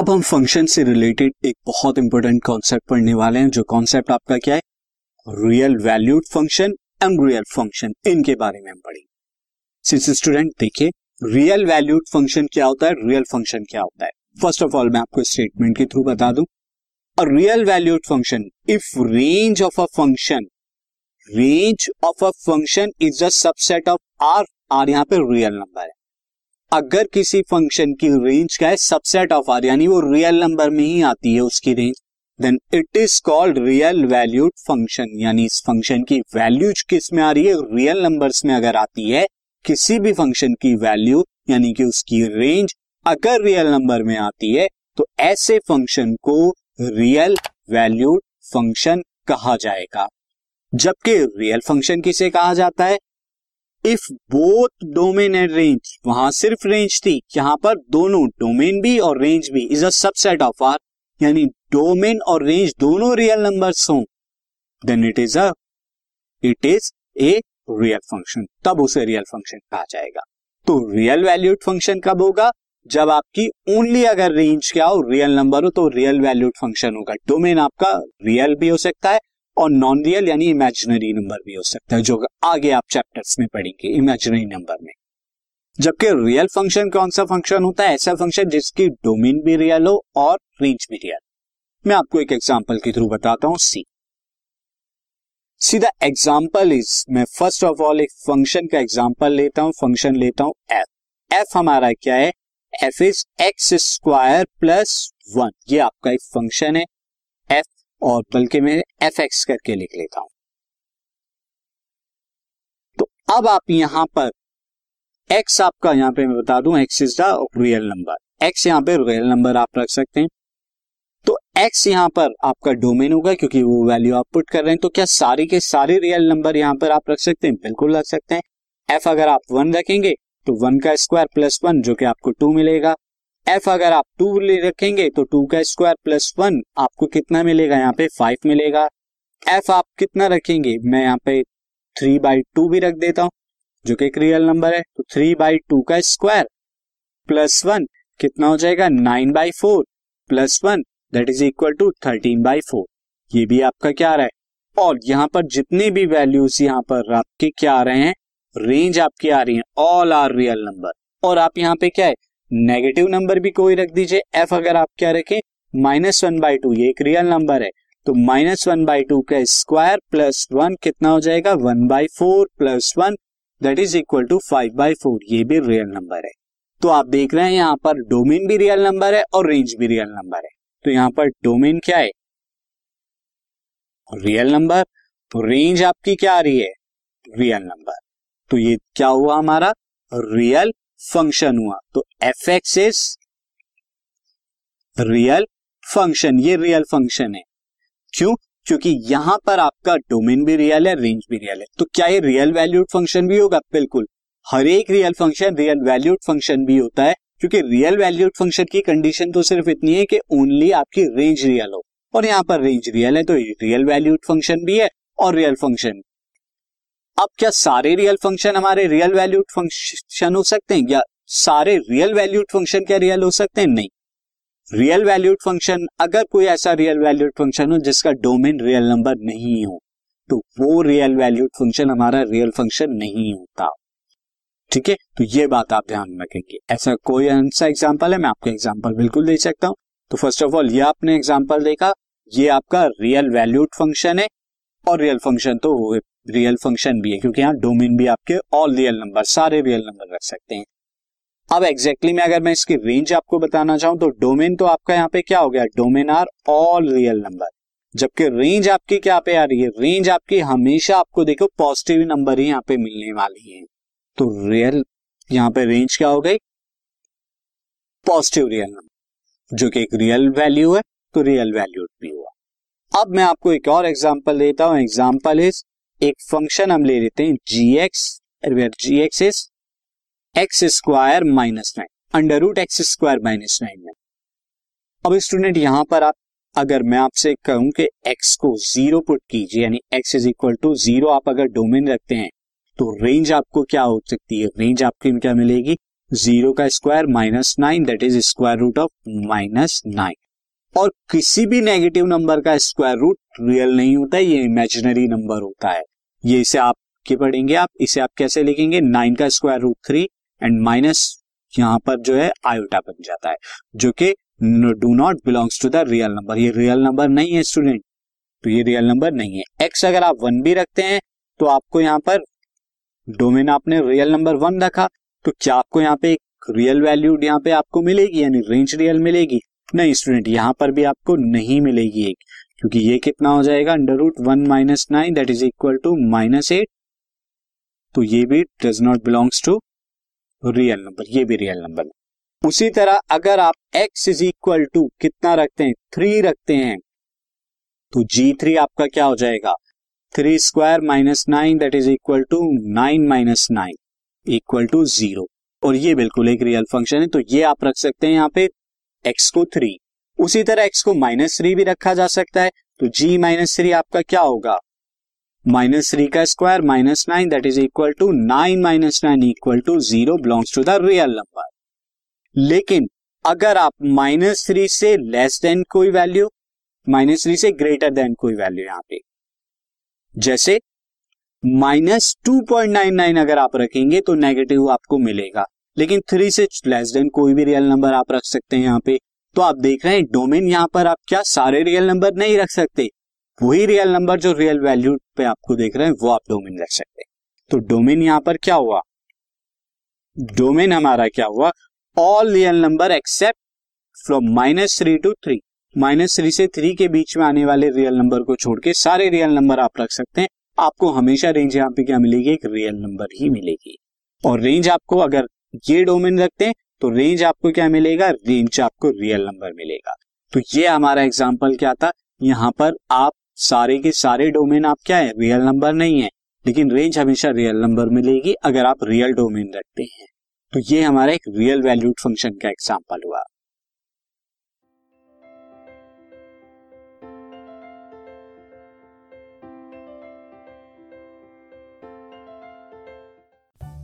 अब हम फ़ंक्शन से रिलेटेड एक बहुत इंपॉर्टेंट कॉन्सेप्ट पढ़ने वाले हैं, जो कॉन्सेप्ट आपका क्या है? Real valued function and real function इनके बारे में हम पढ़ेंगे। सिंस स्टूडेंट देखिए रियल वैल्यूड फ़ंक्शन क्या होता है? रियल फ़ंक्शन क्या होता है? फ़र्स्ट ऑफ़ ऑल मैं आपको स्टेटमेंट के थ्रू बता दूँ। A real valued function if range of a function range of a function is a subset of R R यहाँ पे रियल नंबर है। अगर किसी फ़ंक्शन की रेंज का है सबसेट ऑफ़ आर यानी वो रियल नंबर में ही आती है उसकी range then it is called real valued function यानी इस फ़ंक्शन की वैल्यू किसमें आ रही है? रियल नंबर्स में अगर आती है, किसी भी फ़ंक्शन की वैल्यू यानी कि उसकी रेंज अगर रियल नंबर में आती है तो ऐसे फ़ंक्शन को रियल वैल्यूड फ़ंक्शन कहा जाएगा। जबकि रियल फ़ंक्शन किसे कहा जाता है? If both domain and range वहाँ सिर्फ़ रेंज थी, यहाँ पर दोनों डोमेन भी और रेंज भी is a subset of R यानी डोमेन और रेंज दोनों रियल नंबर्स हों। Then it is a it is a real function तब उसे रियल फ़ंक्शन कहा जाएगा। तो रियल वैल्यूड फ़ंक्शन कब होगा? जब आपकी ओनली अगर रेंज क्या हो रियल नंबर हो तो रियल वैल्यूड फ़ंक्शन होगा। डोमेन आपका रियल भी हो सकता है और नॉन रियल यानी इमेजिनरी नंबर भी हो सकता है, जो आगे आप चैप्टर्स में पढ़ेंगे इमेजिनरी नंबर में। जबकि रियल फ़ंक्शन कौन सा फ़ंक्शन होता है? ऐसा फ़ंक्शन जिसकी डोमेन भी रियल हो और रेंज भी रियल मैं आपको एक एग्जांपल के थ्रू बताता हूँ see see the example is मैं फ़र्स्ट ऑफ़ ऑल एक फ़ंक्शन का एग्ज़ाम्पल लेता हूँ फ़ंक्शन लेता हूँ एफ़ एफ़ हमारा क्या है? F is X square plus one ये आपका एक फ़ंक्शन है। और बल्कि मैं एफ़ एक्स करके लिख लेता हूँ। तो अब आप यहाँ पर एक्स आपका यहाँ पे मैं बता दूँ X is the real number X यहाँ पे रियल नंबर आप रख सकते हैं। तो एक्स यहाँ पर आपका डोमेन होगा क्योंकि वो वैल्यू आप पुट कर रहे हैं। तो क्या सारे के सारे रियल नंबर यहाँ पर आप रख सकते हैं? बिल्कुल रख सकते हैं। एफ़ अगर आप वन रखेंगे तो वन का स्क्वायर प्लस वन जो कि आपको टू मिलेगा। एफ़ अगर आप टू ले रखेंगे तो टू का स्क्वायर प्लस वन आपको कितना मिलेगा? यहाँ पे फाइव मिलेगा। एफ़ आप कितना रखेंगे? मैं यहाँ पे थ्री बाई टू भी रख देता हूँ, जो कि एक रियल नंबर है। तो थ्री बाई टू का स्क्वायर प्लस वन कितना हो जाएगा? Nine by four plus one that is equal to thirteen by four ये भी आपका क्या आ रहा है? और यहाँ पर जितने भी वैल्यूज़ यहाँ पर आपके क्या आ रहे हैं? रेंज आपकी आ रही है। ऑल आर रियल नंबर और आप यहाँ पे क्या है? नेगेटिव नंबर भी कोई रख दीजिए। एफ़ अगर आप क्या रखें माइनस वन बाई टू ये एक रियल नंबर है। तो माइनस वन बाई टू का स्क्वायर प्लस वन कितना हो जाएगा? One by four plus one that is equal to five by four ये भी रियल नंबर है। तो आप देख रहे हैं यहाँ पर डोमेन भी रियल नंबर है और रेंज भी रियल नंबर है। तो यहाँ पर डोमेन क्या है? रियल नंबर तो रेंज आपकी क्या आ रही है? रियल नंबर तो ये क्या हुआ हमारा? रियल फ़ंक्शन हुआ। तो F X is real function ये रियल फ़ंक्शन है। क्यों? क्योंकि यहाँ पर आपका डोमेन भी रियल है रेंज भी रियल है। तो क्या ये रियल वैल्यूड फ़ंक्शन भी होगा? बिल्कुल। हर एक real function real valued function भी होता है, क्योंकि रियल वैल्यूड फ़ंक्शन की कंडीशन तो सिर्फ़ इतनी है कि ओनली आपकी रेंज रियल हो। और यहाँ पर रेंज रियल है तो रियल वैल्यूड फ़ंक्शन भी है और रियल फ़ंक्शन अब क्या सारे रियल फ़ंक्शन हमारे रियल वैल्यूड फ़ंक्शन हो सकते हैं? या सारे रियल वैल्यूड फ़ंक्शन क्या रियल हो सकते हैं? नहीं। रियल वैल्यूड फ़ंक्शन अगर कोई ऐसा रियल वैल्यूड फ़ंक्शन हो जिसका डोमेन रियल नंबर नहीं हो तो वो रियल वैल्यूड फ़ंक्शन हमारा रियल फ़ंक्शन नहीं होता। ठीक है? तो ये बात आप ध्यान रखेंगे। ऐसा कोई ऐसा एग्ज़ाम्पल है, मैं आपको एग्ज़ाम्पल बिल्कुल दे सकता हूँ। तो फ़र्स्ट ऑफ़ ऑल ये आपने एग्ज़ाम्पल देखा, ये आपका रियल वैल्यूड फ़ंक्शन है, और रियल फ़ंक्शन तो रियल फ़ंक्शन भी है, क्योंकि यहाँ डोमेन भी आपके ऑल रियल नंबर सारे रियल नंबर रख सकते हैं। अब एग्जैक्टली exactly में अगर मैं इसकी रेंज आपको बताना चाहूँ तो डोमेन तो आपका यहाँ पे क्या हो गया? Domain are all real number जबकि रेंज आपकी क्या पे आ रही है? रेंज आपकी हमेशा आपको देखो पॉजिटिव नंबर ही यहाँ पे मिलने वाली है। तो रियल यहाँ पे रेंज क्या हो गई? पॉजिटिव रियल नंबर जो कि एक रियल वैल्यू है तो रियल वैल्यू भी हुआ। अब मैं आपको एक और एग्ज़ाम्पल देता हूँ। एग्ज़ाम्पल इज़ एक फ़ंक्शन हम ले लेते हैं G X G X is X square minus nine under root X square minus nine में। अब स्टूडेंट यहाँ पर आप, अगर मैं आपसे कहूँ कि एक्स को ज़ीरो पुट कीजिए, यानी X is equal to zero आप अगर डोमेन रखते हैं तो रेंज आपको क्या हो सकती है? रेंज आपकी क्या मिलेगी? ज़ीरो का square minus nine that is square root of minus nine और किसी भी नेगेटिव नंबर का स्क्वायर रूट रियल नहीं होता है ये इमेजिनरी नंबर होता है। ये इसे आप के पढ़ेंगे आप इसे आप कैसे लिखेंगे? नाइन का square root three and minus यहाँ पर जो है आयोटा बन जाता है, जो कि do not belongs to the real number ये रियल नंबर नहीं है स्टूडेंट तो ये रियल नंबर नहीं है. एक्स अगर आप वन भी रखते हैं तो आपको यहाँ पर डोमेन आपने रियल नंबर वन रखा तो क्या आपको यहाँ पे एक रियल वैल्यू यहाँ पे आपको मिलेगी? यानी रेंज रियल मिलेगी? नहीं स्टूडेंट यहाँ पर भी आपको नहीं मिलेगी एक. क्योंकि ये कितना हो जाएगा? Under root one minus nine that is equal to minus eight तो ये भी does not belongs to real number ये भी रियल नंबर है उसी तरह अगर आप x इज़ इक्वल टू कितना रखते हैं? थ्री रखते हैं तो जी थ्री आपका क्या हो जाएगा? Three square minus nine that is equal to nine minus nine equal to zero और ये बिल्कुल एक रियल फ़ंक्शन है तो ये आप रख सकते हैं यहाँ पे x को थ्री उसी तरह x को माइनस थ्री भी रखा जा सकता है। तो g माइनस थ्री आपका क्या होगा? माइनस थ्री का square minus nine that is equal to nine minus nine equal to zero belongs to the real number लेकिन अगर आप माइनस थ्री से लेस देन कोई वैल्यू माइनस थ्री से ग्रेटर देन कोई वैल्यू यहाँ पे। जैसे minus two point nine nine अगर आप रखेंगे तो नेगेटिव आपको मिलेगा। लेकिन थ्री से लेस देन कोई भी रियल नंबर आप रख सकते हैं यहाँ पे। तो आप देख रहे हैं डोमेन यहाँ पर आप क्या सारे रियल नंबर नहीं रख सकते। वही रियल नंबर जो रियल वैल्यू पे आपको देख रहे हैं, वो आप डोमेन रख सकते तो डोमेन यहाँ पर क्या हुआ? डोमेन हमारा क्या हुआ? All real number except from minus three to three minus three से थ्री के बीच में आने वाले रियल नंबर को छोड़ के सारे रियल नंबर आप रख सकते हैं। आपको हमेशा रेंज यहाँ पे क्या मिलेगी? एक रियल नंबर ही मिलेगी। और रेंज आपको अगर ये डोमेन रखते हैं तो रेंज आपको क्या मिलेगा? रेंज आपको रियल नंबर मिलेगा। तो ये हमारा एग्ज़ाम्पल क्या था? यहाँ पर आप सारे के सारे डोमेन आप क्या है? रियल नंबर नहीं है। लेकिन रेंज हमेशा रियल नंबर मिलेगी अगर आप रियल डोमेन रखते हैं। तो ये हमारा एक रियल वैल्यूड फ़ंक्शन का एग्ज़ाम्पल हुआ।